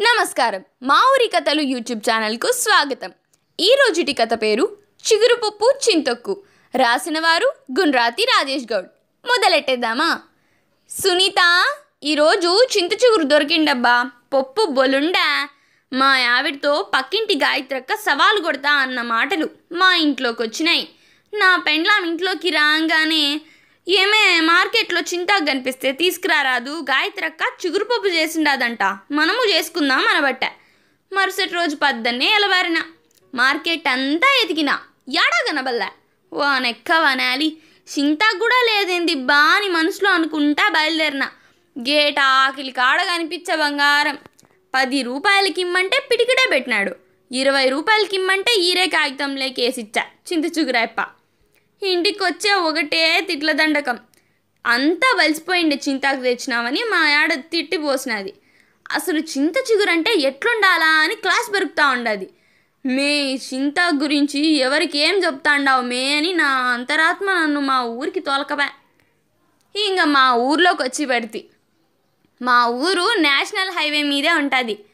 నమస్కారం. మా ఊరి కథలు యూట్యూబ్ ఛానల్కు స్వాగతం. ఈ రోజుటి కథ పేరు చిగురుపప్పు చింతొక్కు. రాసిన వారు రాజేష్ గౌడ్. మొదలెట్టేద్దామా? సునీత ఈరోజు చింత చిగురు దొరికిండబ్బా. పప్పు బొలుండా. మా ఆవిడతో పక్కింటి గాయత్రక్క సవాలు కొడతా అన్న మాటలు మా ఇంట్లోకి వచ్చినాయి నా పెండ్లాం ఇంట్లోకి రాగానే ఏమే మార్కెట్లో చింతాకు కనిపిస్తే తీసుకురారాదు గాయత్రక్క చిగురుపప్పు చేసిండాదంట. మనము చేసుకుందాం అనబట్ట. మరుసటి రోజు పద్దన్నే ఎలబారిన మార్కెట్ అంతా ఎతికిన. యాడా కనబల్లా ఓ నెక్క వనాలి. చింతాకు కూడా లేదేంది బా అని మనసులో అనుకుంటా బయలుదేరిన. గేట ఆకిలి కాడ కనిపించే బంగారం. పది రూపాయలకి ఇమ్మంటే పిటికిడే పెట్టినాడు. ఇరవై రూపాయలకి ఇమ్మంటే ఈరే కాగితంలోకి వేసిచ్చా చింత చిగురాయప్ప ఇంటికి వచ్చే ఒకటే తిట్ల దండకం అంతా వలిసిపోయిండే చింతాకు తెచ్చినామని మా ఆడ తిట్టి పోసినది. అసలు చింత చిగురంటే ఎట్లుండాలా అని క్లాస్ పెరుగుతూ ఉండది. మే చింత గురించి ఎవరికి ఏం చెప్తాండావు మే అని నా అంతరాత్మ నన్ను మా ఊరికి తోలకబా ఇంకా మా ఊర్లోకి వచ్చి పెడితే. మా ఊరు నేషనల్ హైవే మీదే ఉంటుంది.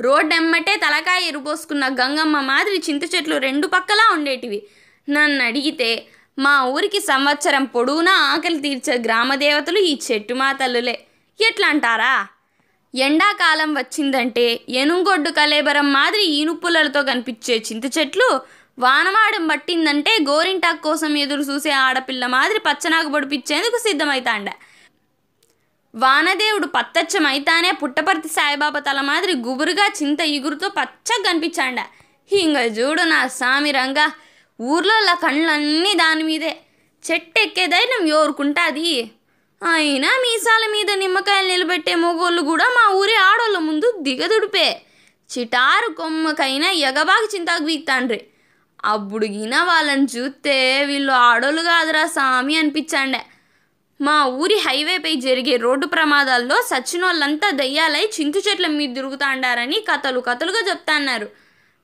రోడ్ ఎమ్మటే తలకాయ ఎరుపోసుకున్న గంగమ్మ మాదిరి చింత చెట్లు రెండు పక్కలా ఉండేటివి. నన్ను అడిగితే మా ఊరికి సంవత్సరం పొడవునా ఆకలి తీర్చే గ్రామదేవతలు ఈ చెట్టు మా తల్లులే. ఎట్లా అంటారా ఎండాకాలం వచ్చిందంటే ఎనుగొడ్డు కలేబరం మాదిరి ఈనుపులలతో కనిపించే చింత చెట్లు వానమాడం పట్టిందంటే గోరింటాకు కోసం ఎదురు చూసే ఆడపిల్ల మాదిరి పచ్చనాకు పొడిపించేందుకు సిద్ధమైతాండ. వానదేవుడు పత్తచ్చమైతానే పుట్టపర్తి సాయిబాబా తల మాదిరి గుబురుగా చింత ఇగురుతో పచ్చగా కనిపించాండ. ఇంగ చూడు నా సామి రంగా. ఊర్లలో కళ్ళన్నీ దాని మీదే. చెట్టు ఎక్కే ధైర్యం ఎవరుకుంటాది? అయినా మీసాల మీద నిమ్మకాయలు నిలబెట్టే మొగోళ్ళు కూడా మా ఊరి ఆడోళ్ళ ముందు దిగదుడిపే. చిటారు కొమ్మకైనా ఎగబాకి చింతాకు బీక్తాండ్రి అప్పుడు గిన వాళ్ళని చూస్తే వీళ్ళు ఆడోళ్ళు కాదురా సామి అనిపించాండే మా ఊరి హైవేపై జరిగే రోడ్డు ప్రమాదాల్లో సచ్చినోళ్ళంతా దయ్యాలై చింతు చెట్ల మీద తిరుగుతాండారని కథలు కథలుగా చెప్తాన్నారు.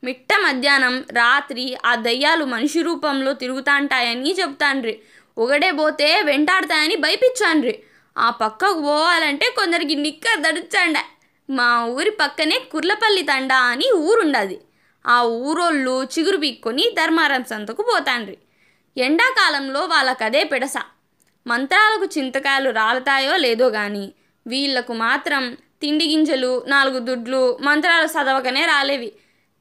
మిట్ట మధ్యాహ్నం రాత్రి ఆ దయ్యాలు మనిషి రూపంలో తిరుగుతాంటాయని చెప్తాండ్రి ఒకడే పోతే వెంటాడతాయని భయపించాండ్రి. ఆ పక్కకు పోవాలంటే కొందరికి నిక్కర్ దడుచాండ మా ఊరి పక్కనే కుర్లపల్లి తండా అని ఊరుండది. ఆ ఊరోళ్ళు చిగురు పీక్కొని ధర్మారం సంతకు పోతాండ్రి. ఎండాకాలంలో వాళ్ళకదే పెడస. మంత్రాలకు చింతకాయలు రాలతాయో లేదో గాని వీళ్ళకు మాత్రం తిండి గింజలు నాలుగు దుడ్లు మంత్రాలు చదవకనే రాలేవి.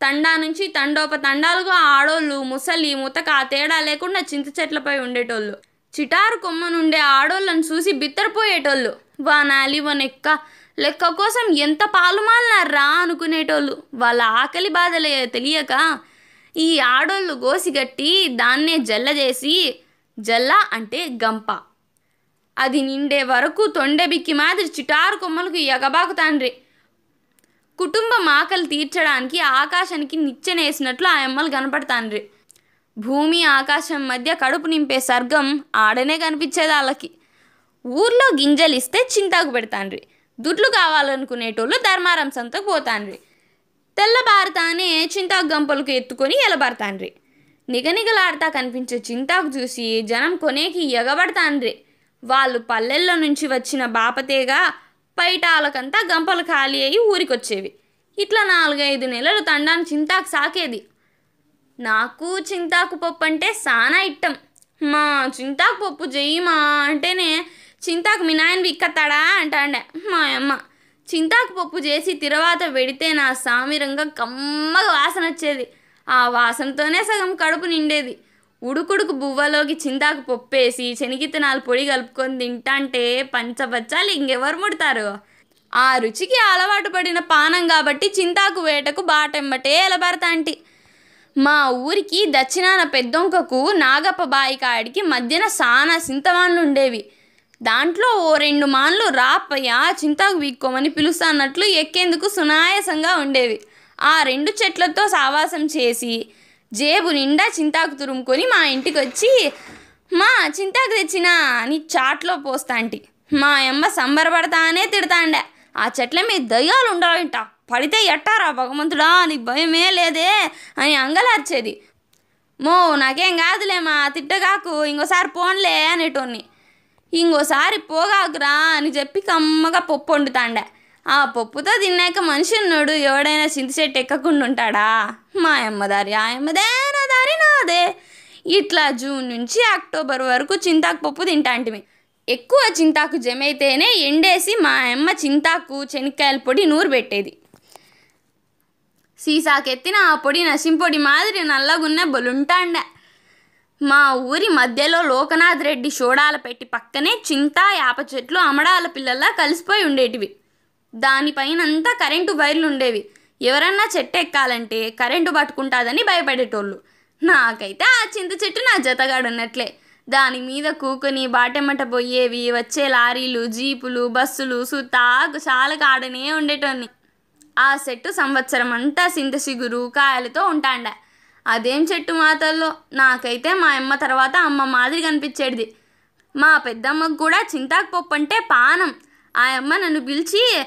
తండా నుంచి తండోప తండాలుగా ఆడోళ్ళు ముసలి ముతక ఆ తేడా లేకుండా చింత చెట్లపై ఉండేటోళ్ళు. చిటారు కొమ్మనుండే ఆడోళ్ళను చూసి బిత్తరపోయేటోళ్ళు. వానాలి వనెక్క లెక్క కోసం ఎంత పాలుమాలినారా అనుకునేటోళ్ళు. వాళ్ళ ఆకలి బాధలే తెలియక ఈ ఆడోళ్ళు గోసిగట్టి దాన్నే జల్ల చేసి జల్ల అంటే గంప. అది నిండే వరకు తొండెబిక్కి మాదిరి చిటారు కొమ్మలకు ఎగబాకుతాండ్రి కుటుంబం ఆకలి తీర్చడానికి ఆకాశానికి నిచ్చెనేసినట్లు ఆ అమ్మలు కనపడతాండ్రి. భూమి ఆకాశం మధ్య కడుపు నింపే సర్గం ఆడనే కనిపించేది వాళ్ళకి ఊర్లో గింజలు ఇస్తే చింతాకు పెడతాండ్రి. దుడ్లు కావాలనుకునేటోళ్ళు ధర్మారం సంతకు పోతాండ్రి. తెల్లబారుతానే చింతాకు గంపలకు ఎత్తుకొని ఎలబడతాండ్రి. నిగనిగలాడతా కనిపించే చింతాకు చూసి జనం కొనేకి ఎగబడతాండ్రి. వాళ్ళు పల్లెల్లో నుంచి వచ్చిన బాపతేగా పైటాలకంతా గంపలు ఖాళీ అయ్యి ఊరికొచ్చేవి. ఇట్లా నాలుగైదు నెలలు తండాను చింతాకు సాకేది. నాకు చింతాకు పప్పు అంటే సానా ఇట్టం. మా చింతాకు పప్పు చెయ్యమా అంటేనే చింతాకు మీ నాయన విక్కత్తాడా అంటాండే మా అమ్మ. చింతాకు పప్పు చేసి తిరవాత పెడితే నా సామిరంగా కమ్మగా వాసన వచ్చేది ఆ వాసనతోనే సగం కడుపు నిండేది. ఉడుకుడుకు బువ్వలోకి చింతాకు పప్పేసి శనిగిత్తనాలు పొడి కలుపుకొని తింటాంటే పంచబచ్చాలు ఇంకెవరు ముడతారు? ఆ రుచికి అలవాటు పడిన పానం కాబట్టి చింతాకు వేటకు బాటెంబటే ఎలబడతాంటి మా ఊరికి దక్షిణాన పెద్దొంకకు నాగప్ప బాయి కాడికి మధ్యన సానా సింతమాన్లు ఉండేవి. దాంట్లో ఓ రెండు మాన్లు రాపయ్య చింతాకు వీక్కోమని పిలుస్తాన్నట్లు ఎక్కేందుకు సునాయాసంగా ఉండేవి. ఆ రెండు చెట్లతో సావాసం చేసి జేబు నిండా చింతాకు తురుముకొని మా ఇంటికి వచ్చి మా చింతాకు తెచ్చినా అని చాట్లో పోస్తాంటి మా అమ్మ సంబరపడతానే తిడతాండే. ఆ చెట్ల మీద దయ్యాలు ఉండాలంట పడితే ఎట్టారా భగవంతుడా నీకు భయమే లేదే అని అంగలార్చేది. మో నాకేం కాదులేమా తిట్టగాకు ఇంకోసారి పోన్లే అనేటోని ఇంకోసారి పోగాకురా అని చెప్పి కమ్మగా పప్పు వండుతాండే. ఆ పప్పుతో తిన్నాక మనిషి ఉన్నాడు ఎవడైనా చింత చెట్టు ఎక్కకుండా ఉంటాడా? మా అమ్మదారి ఆ అమ్మదే నా దారి నాదే. ఇట్లా జూన్ నుంచి అక్టోబర్ వరకు చింతాకు పప్పు తింటాంటిమి ఎక్కువ చింతాకు జమైతేనే ఎండేసి మా అమ్మ చింతాకు చెనిక్కాయల పొడి నూరు పెట్టేది. సీసాకెత్తిన ఆ పొడి నసింపొడి మాదిరి నల్లగున్న బొలుంటాండ. మా ఊరి మధ్యలో లోకనాథ్ రెడ్డి షోడాల పెట్టి పక్కనే చింత యాప చెట్లు అమడాల పిల్లల్లా కలిసిపోయి ఉండేటివి. దానిపైనంతా కరెంటు వైర్లు ఉండేవి. ఎవరన్నా చెట్టు ఎక్కాలంటే కరెంటు పట్టుకుంటాదని భయపడేటోళ్ళు. నాకైతే ఆ చింత చెట్టు నా జతగాడున్నట్లే దాని మీద కూకుని బాటెమ్మట పోయేవి వచ్చే లారీలు జీపులు బస్సులు సుతాకు చాలకు ఆడనే ఉండేటోన్ని. ఆ చెట్టు సంవత్సరం అంతా సింత సిగురు కాయలతో ఉంటాండ. అదేం చెట్టు మాతల్లో? నాకైతే మా అమ్మ తర్వాత అమ్మ మాదిరి కనిపించేది మా పెద్దమ్మకు కూడా చింతాకు పప్పు అంటే పానం. ఆ అమ్మ నన్ను పిలిచి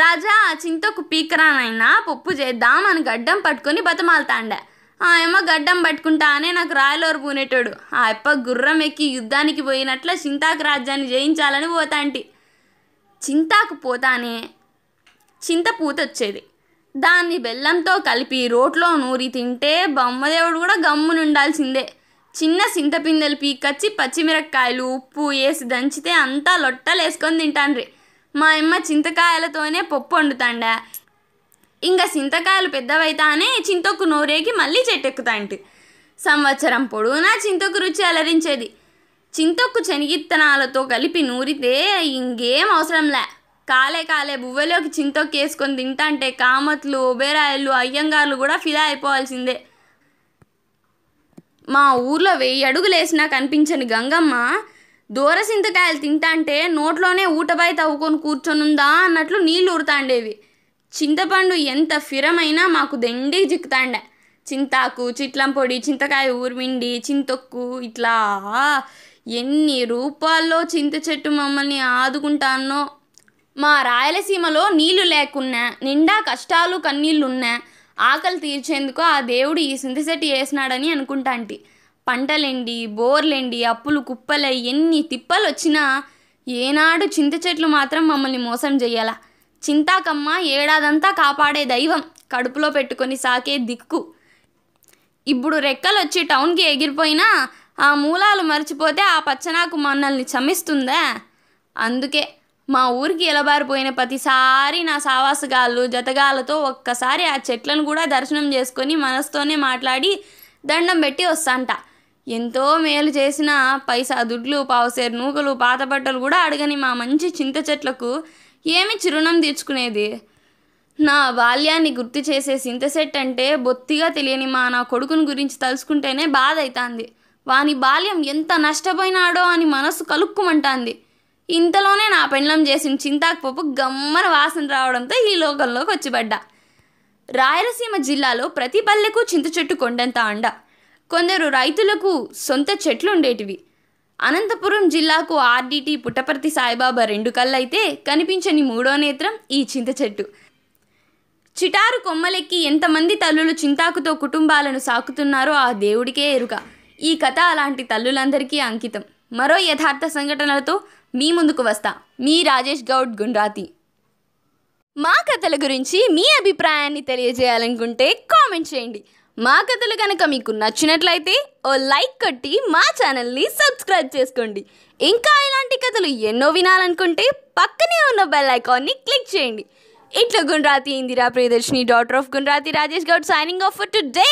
రాజా ఆ చింతకు పీకరానైనా పప్పు చేద్దాం అని గడ్డం పట్టుకొని బతమాలతాండ. ఆ ఏమో గడ్డం పట్టుకుంటానే నాకు రాయలోరు పూనేటోడు. ఆ అప్ప గుర్రం ఎక్కి యుద్ధానికి పోయినట్ల చింతాకు రాజ్యాన్ని జయించాలని పోతాంటి. చింతాకు పోతానే చింతపూత వచ్చేది దాన్ని బెల్లంతో కలిపి రోట్లో నూరి తింటే బొమ్మదేవుడు కూడా గమ్మునుండాల్సిందే. చిన్న చింతపిందెలు పీకచ్చి పచ్చిమిరపకాయలు ఉప్పు వేసి దంచితే అంతా లొట్టలేసుకొని తింటాండ్రి. మా అమ్మ చింతకాయలతోనే పప్పు వండుతాండ. ఇంకా చింతకాయలు పెద్దవైతానే చింతొక్కు నూరేకి మళ్ళీ చెట్టెక్కుతాంటి. సంవత్సరం పొడవునా చింతొక్కు రుచి అలరించేది. చింతొక్కు శనిగిత్తనాలతో కలిపి నూరితే ఇంకేం అవసరంలే. కాలే కాలే బువ్వలోకి చింతొక్కు వేసుకొని తింటాంటే కామత్లు ఒబేరాయలు అయ్యంగార్లు కూడా ఫిదా అయిపోవాల్సిందే. మా ఊర్లో వెయ్యి అడుగులు వేసినా కనిపించని గంగమ్మ దూరసింతకాయలు తింటాంటే నోట్లోనే ఊటపై తవ్వుకొని కూర్చొనుందా అన్నట్లు నీళ్ళు ఊరుతాండేవి. చింతపండు ఎంత ఫిరమైనా మాకు దెండికి చిక్కుతాండే. చింతాకు చిట్లం పొడి చింతకాయ ఊర్మిండి చింతొక్కు ఇట్లా ఎన్ని రూపాల్లో చింత చెట్టు మమ్మల్ని ఆదుకుంటానో మా రాయలసీమలో నీళ్ళు లేకున్నా నిండా కష్టాలు కన్నీళ్ళున్నా ఆకలి తీర్చేందుకు ఆ దేవుడు ఈ సింతచెట్టు వేసినాడని అనుకుంటాంటి. పంటలెండి బోర్లెండి అప్పులు కుప్పలై ఎన్ని తిప్పలు వచ్చినా ఏనాడు చింత చెట్లు మాత్రం మమ్మల్ని మోసం చెయ్యాల చింతాకమ్మ ఏడాదంతా కాపాడే దైవం కడుపులో పెట్టుకొని సాకే దిక్కు. ఇప్పుడు రెక్కలొచ్చి టౌన్కి ఎగిరిపోయినా ఆ మూలాలు మర్చిపోతే ఆ పచ్చనాకు మనల్ని చమిస్తుందా అందుకే మా ఊరికి ఎలబారిపోయిన ప్రతిసారి నా సావాసగాళ్ళు జతగాళ్ళతో ఒక్కసారి ఆ చెట్లను కూడా దర్శనం చేసుకొని మనసుతోనే మాట్లాడి దండం పెట్టి వస్తాంట. ఎంతో మేలు చేసిన పైసా దుడ్లు పావుసేరు నూకలు పాత బట్టలు కూడా అడగని మా మంచి చింత చెట్లకు ఏమి చిరుణం తీర్చుకునేది? నా బాల్యాన్ని గుర్తు చేసే సింతసెట్ అంటే బొత్తిగా తెలియని మా నా కొడుకుని గురించి తలుచుకుంటేనే బాధ అవుతుంది వాని బాల్యం ఎంత నష్టపోయినాడో అని మనసు కలుక్కుమంటాంది. ఇంతలోనే నా పెండ్లం చేసిన చింతాకుపప్పు గమ్మర గమ్మన వాసన రావడంతో ఈ లోకంలోకి వచ్చిపడ్డా రాయలసీమ జిల్లాలో ప్రతి పల్లెకు చింత చెట్టు కొండంత అండ. కొందరు రైతులకు సొంత చెట్లు ఉండేటివి అనంతపురం జిల్లాకు ఆర్డిటి పుట్టపర్తి సాయిబాబా రెండు కళ్ళైతే కనిపించని మూడో నేత్రం ఈ చింత చెట్టు. చిటారు కొమ్మలెక్కి ఎంతమంది తల్లులు చింతాకుతో కుటుంబాలను సాకుతున్నారో ఆ దేవుడికే ఎరుక. ఈ కథ అలాంటి తల్లులందరికీ అంకితం. మరో యథార్థ సంఘటనలతో మీ ముందుకు వస్తా. మీ రాజేష్ గౌడ్ గుండ్రాతి. మా కథల గురించి మీ అభిప్రాయాన్ని తెలియజేయాలనుకుంటే కామెంట్ చేయండి. మా కథలు కనుక మీకు నచ్చినట్లయితే ఓ లైక్ కొట్టి మా ఛానల్ని సబ్స్క్రైబ్ చేసుకోండి. ఇంకా ఇలాంటి కథలు ఎన్నో వినాలనుకుంటే పక్కనే ఉన్న బెల్ ఐకాన్ని క్లిక్ చేయండి. ఇట్లా Gundrathi Indira Priyadarshini daughter of Gundrathi Rajesh Goud signing off for today